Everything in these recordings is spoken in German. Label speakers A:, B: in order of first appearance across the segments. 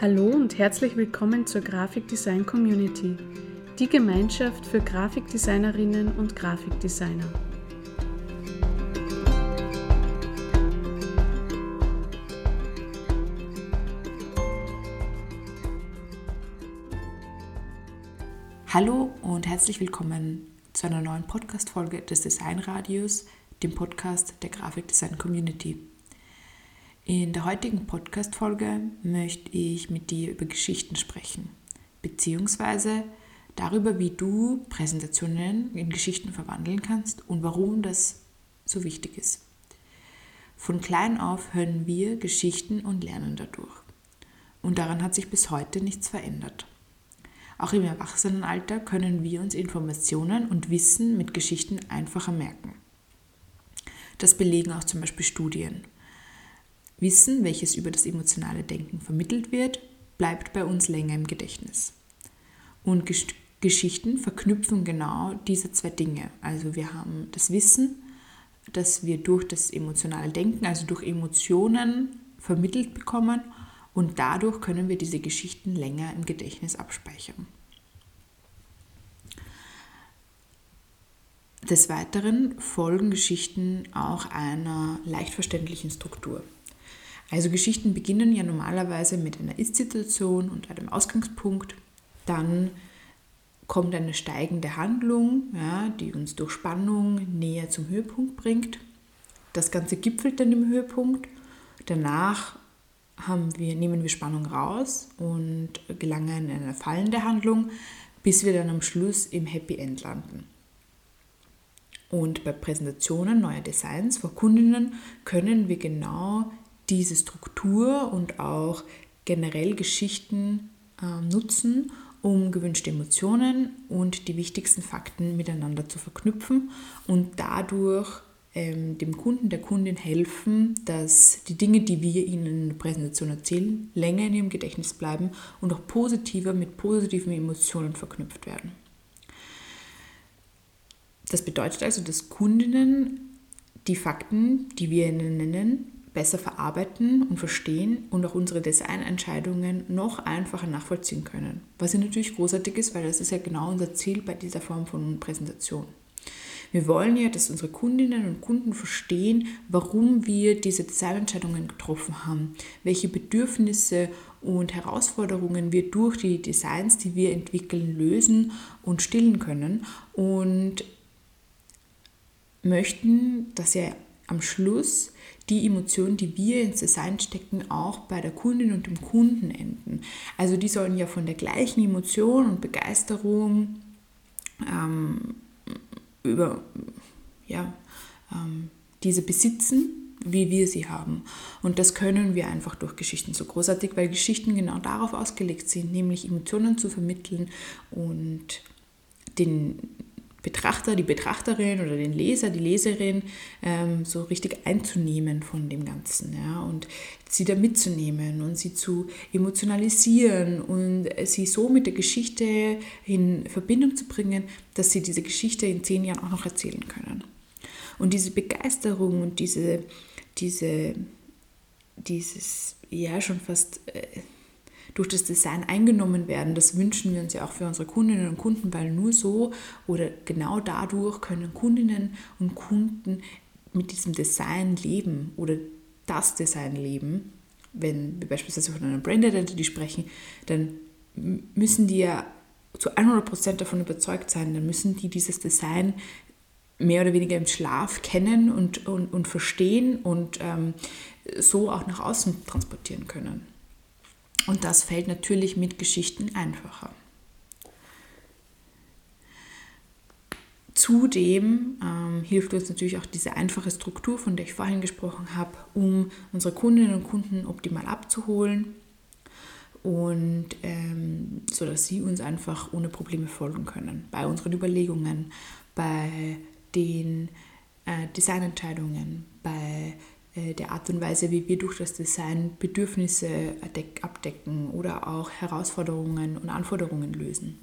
A: Hallo und herzlich willkommen zur Grafikdesign Community, die Gemeinschaft für Grafikdesignerinnen und Grafikdesigner.
B: Hallo und herzlich willkommen zu einer neuen Podcast-Folge des Designradios, dem Podcast der Grafikdesign Community. In der heutigen Podcast-Folge möchte ich mit dir über Geschichten sprechen, beziehungsweise darüber, wie du Präsentationen in Geschichten verwandeln kannst und warum das so wichtig ist. Von klein auf hören wir Geschichten und lernen dadurch. Und daran hat sich bis heute nichts verändert. Auch im Erwachsenenalter können wir uns Informationen und Wissen mit Geschichten einfacher merken. Das belegen auch zum Beispiel Studien. Wissen, welches über das emotionale Denken vermittelt wird, bleibt bei uns länger im Gedächtnis. Und Gesch Geschichten verknüpfen genau diese zwei Dinge. Also wir haben das Wissen, das wir durch das emotionale Denken, also durch Emotionen vermittelt bekommen und dadurch können wir diese Geschichten länger im Gedächtnis abspeichern. Des Weiteren folgen Geschichten auch einer leicht verständlichen Struktur. Also Geschichten beginnen ja normalerweise mit einer Ist-Situation und einem Ausgangspunkt. Dann kommt eine steigende Handlung, ja, die uns durch Spannung näher zum Höhepunkt bringt. Das Ganze gipfelt dann im Höhepunkt. Danach wir, nehmen wir Spannung raus und gelangen in eine fallende Handlung, bis wir dann am Schluss im Happy End landen. Und bei Präsentationen neuer Designs vor Kundinnen können wir genau diese Struktur und auch generell Geschichten äh, nutzen, um gewünschte Emotionen und die wichtigsten Fakten miteinander zu verknüpfen und dadurch ähm, dem Kunden, der Kundin helfen, dass die Dinge, die wir ihnen in der Präsentation erzählen, länger in ihrem Gedächtnis bleiben und auch positiver mit positiven Emotionen verknüpft werden. Das bedeutet also, dass Kundinnen die Fakten, die wir ihnen nennen, besser verarbeiten und verstehen und auch unsere Designentscheidungen noch einfacher nachvollziehen können. Was ja natürlich großartig ist, weil das ist ja genau unser Ziel bei dieser Form von Präsentation. Wir wollen ja, dass unsere Kundinnen und Kunden verstehen, warum wir diese Designentscheidungen getroffen haben, welche Bedürfnisse und Herausforderungen wir durch die Designs, die wir entwickeln, lösen und stillen können und möchten, dass ja am Schluss die Emotionen, die wir ins Design stecken, auch bei der Kundin und dem Kunden enden. Also die sollen ja von der gleichen Emotion und Begeisterung ähm, über ja, ähm, diese besitzen, wie wir sie haben. Und das können wir einfach durch Geschichten so großartig, weil Geschichten genau darauf ausgelegt sind, nämlich Emotionen zu vermitteln und den Betrachter, die Betrachterin oder den Leser, die Leserin ähm, so richtig einzunehmen von dem Ganzen ja, und sie da mitzunehmen und sie zu emotionalisieren und sie so mit der Geschichte in Verbindung zu bringen, dass sie diese Geschichte in zehn Jahren auch noch erzählen können. Und diese Begeisterung und diese, diese, dieses, ja, schon fast... Äh, durch das Design eingenommen werden. Das wünschen wir uns ja auch für unsere Kundinnen und Kunden, weil nur so oder genau dadurch können Kundinnen und Kunden mit diesem Design leben oder das Design leben. Wenn wir beispielsweise von einer Brand Identity sprechen, dann müssen die ja zu 100% davon überzeugt sein, dann müssen die dieses Design mehr oder weniger im Schlaf kennen und, und, und verstehen und ähm, so auch nach außen transportieren können. Und das fällt natürlich mit Geschichten einfacher. Zudem ähm, hilft uns natürlich auch diese einfache Struktur, von der ich vorhin gesprochen habe, um unsere Kundinnen und Kunden optimal abzuholen und ähm, so dass sie uns einfach ohne Probleme folgen können bei unseren Überlegungen, bei den äh, Designentscheidungen, bei der Art und Weise, wie wir durch das Design Bedürfnisse abdecken oder auch Herausforderungen und Anforderungen lösen.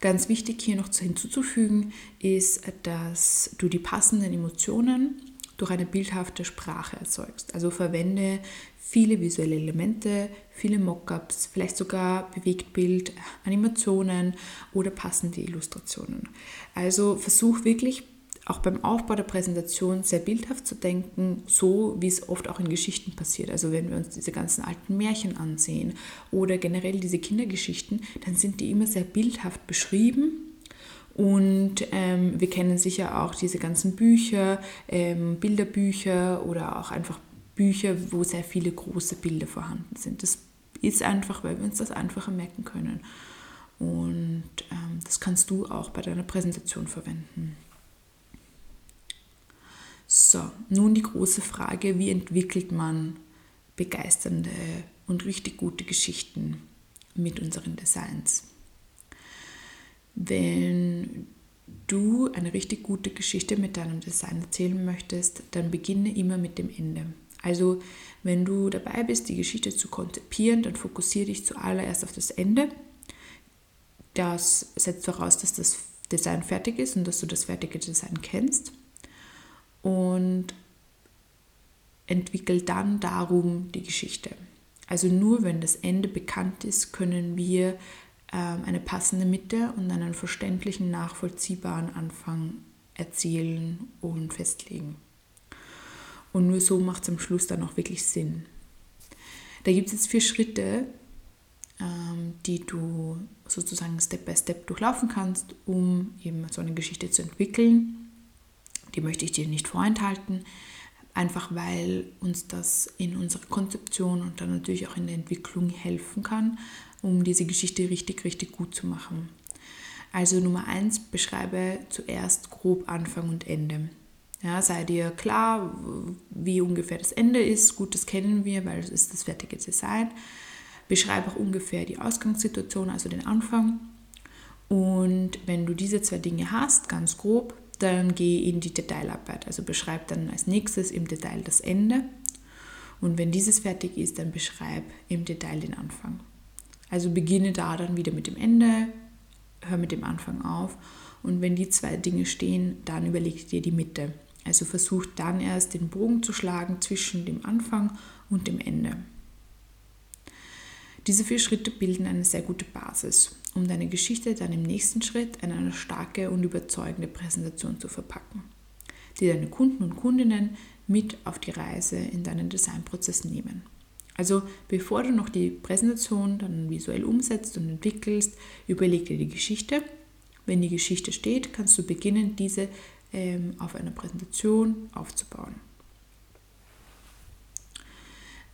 B: Ganz wichtig hier noch hinzuzufügen ist, dass du die passenden Emotionen durch eine bildhafte Sprache erzeugst. Also verwende viele visuelle Elemente, viele Mockups, vielleicht sogar Bewegtbild, Animationen oder passende Illustrationen. Also versuch wirklich auch beim Aufbau der Präsentation sehr bildhaft zu denken, so wie es oft auch in Geschichten passiert. Also wenn wir uns diese ganzen alten Märchen ansehen oder generell diese Kindergeschichten, dann sind die immer sehr bildhaft beschrieben. Und ähm, wir kennen sicher auch diese ganzen Bücher, ähm, Bilderbücher oder auch einfach Bücher, wo sehr viele große Bilder vorhanden sind. Das ist einfach, weil wir uns das einfacher merken können. Und ähm, das kannst du auch bei deiner Präsentation verwenden. So, nun die große Frage, wie entwickelt man begeisternde und richtig gute Geschichten mit unseren Designs? Wenn du eine richtig gute Geschichte mit deinem Design erzählen möchtest, dann beginne immer mit dem Ende. Also wenn du dabei bist, die Geschichte zu konzipieren, dann fokussiere dich zuallererst auf das Ende. Das setzt voraus, dass das Design fertig ist und dass du das fertige Design kennst und entwickelt dann darum die Geschichte. Also nur wenn das Ende bekannt ist, können wir ähm, eine passende Mitte und einen verständlichen, nachvollziehbaren Anfang erzielen und festlegen. Und nur so macht es am Schluss dann auch wirklich Sinn. Da gibt es jetzt vier Schritte, ähm, die du sozusagen Step by Step durchlaufen kannst, um eben so eine Geschichte zu entwickeln die möchte ich dir nicht vorenthalten, einfach weil uns das in unserer Konzeption und dann natürlich auch in der Entwicklung helfen kann, um diese Geschichte richtig, richtig gut zu machen. Also Nummer eins, beschreibe zuerst grob Anfang und Ende. Ja, sei dir klar, wie ungefähr das Ende ist. Gut, das kennen wir, weil es ist das fertige Design. Beschreibe auch ungefähr die Ausgangssituation, also den Anfang. Und wenn du diese zwei Dinge hast, ganz grob, dann geh in die Detailarbeit. Also beschreib dann als nächstes im Detail das Ende. Und wenn dieses fertig ist, dann beschreib im Detail den Anfang. Also beginne da dann wieder mit dem Ende, hör mit dem Anfang auf. Und wenn die zwei Dinge stehen, dann überleg dir die Mitte. Also versuch dann erst den Bogen zu schlagen zwischen dem Anfang und dem Ende. Diese vier Schritte bilden eine sehr gute Basis, um deine Geschichte dann im nächsten Schritt in eine starke und überzeugende Präsentation zu verpacken, die deine Kunden und Kundinnen mit auf die Reise in deinen Designprozess nehmen. Also bevor du noch die Präsentation dann visuell umsetzt und entwickelst, überleg dir die Geschichte. Wenn die Geschichte steht, kannst du beginnen, diese ähm, auf einer Präsentation aufzubauen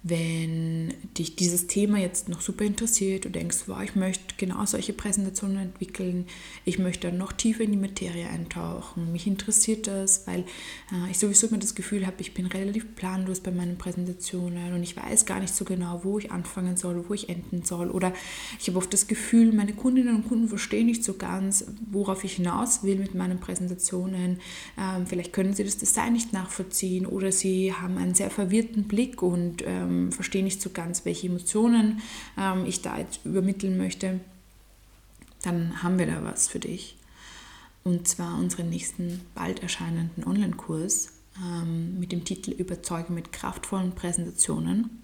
B: wenn dich dieses Thema jetzt noch super interessiert und denkst, wow, ich möchte genau solche Präsentationen entwickeln, ich möchte noch tiefer in die Materie eintauchen, mich interessiert das, weil äh, ich sowieso immer das Gefühl habe, ich bin relativ planlos bei meinen Präsentationen und ich weiß gar nicht so genau, wo ich anfangen soll, wo ich enden soll oder ich habe oft das Gefühl, meine Kundinnen und Kunden verstehen nicht so ganz, worauf ich hinaus will mit meinen Präsentationen. Ähm, vielleicht können sie das Design nicht nachvollziehen oder sie haben einen sehr verwirrten Blick und ähm, ähm, verstehe nicht so ganz, welche Emotionen ähm, ich da jetzt übermitteln möchte, dann haben wir da was für dich. Und zwar unseren nächsten bald erscheinenden Online-Kurs ähm, mit dem Titel Überzeugen mit kraftvollen Präsentationen.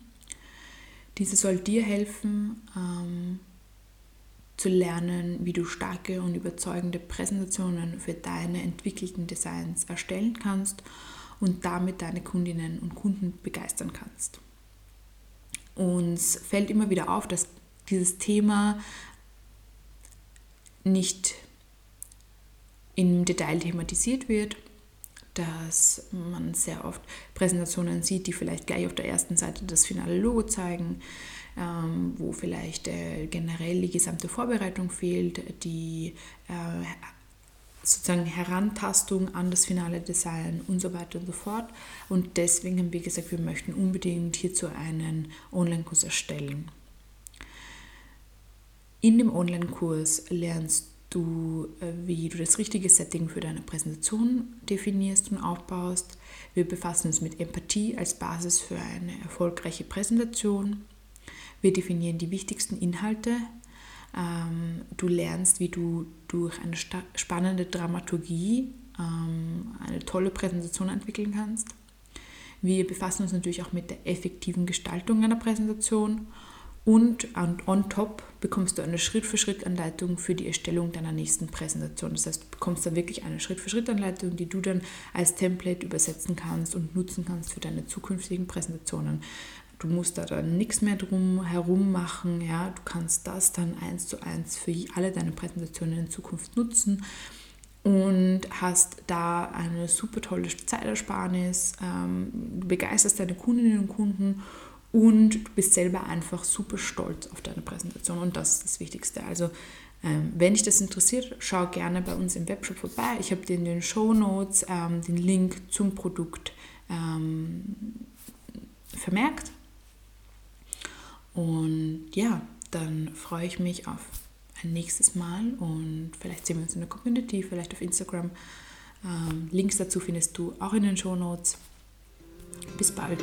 B: Diese soll dir helfen, ähm, zu lernen, wie du starke und überzeugende Präsentationen für deine entwickelten Designs erstellen kannst und damit deine Kundinnen und Kunden begeistern kannst. Uns fällt immer wieder auf, dass dieses Thema nicht im Detail thematisiert wird, dass man sehr oft Präsentationen sieht, die vielleicht gleich auf der ersten Seite das finale Logo zeigen, ähm, wo vielleicht äh, generell die gesamte Vorbereitung fehlt, die äh, sozusagen Herantastung an das finale Design und so weiter und so fort. Und deswegen haben wir gesagt, wir möchten unbedingt hierzu einen Online-Kurs erstellen. In dem Online-Kurs lernst du, äh, wie du das richtige Setting für deine Präsentation definierst und aufbaust. Wir befassen uns mit Empathie als Basis für eine erfolgreiche Präsentation. Wir definieren die wichtigsten Inhalte ähm, du lernst, wie du durch eine spannende Dramaturgie ähm, eine tolle Präsentation entwickeln kannst. Wir befassen uns natürlich auch mit der effektiven Gestaltung einer Präsentation und on top bekommst du eine Schritt-für-Schritt-Anleitung für die Erstellung deiner nächsten Präsentation. Das heißt, du bekommst da wirklich eine Schritt-für-Schritt-Anleitung, die du dann als Template übersetzen kannst und nutzen kannst für deine zukünftigen Präsentationen. Du musst da dann nichts mehr drum herum machen. Ja? Du kannst das dann eins zu eins für alle deine Präsentationen in Zukunft nutzen und hast da eine super tolle Zeitersparnis. Ähm, du begeisterst deine Kundinnen und Kunden und du bist selber einfach super stolz auf deine Präsentation und das ist das Wichtigste. Also ähm, wenn dich das interessiert, schau gerne bei uns im Webshop vorbei. Ich habe dir in den Show Notes ähm, den Link zum Produkt ähm, vermerkt. Und ja, dann freue ich mich auf ein nächstes Mal und vielleicht sehen wir uns in der Community, vielleicht auf Instagram. Ähm, Links dazu findest du auch in den Show Notes. Bis bald.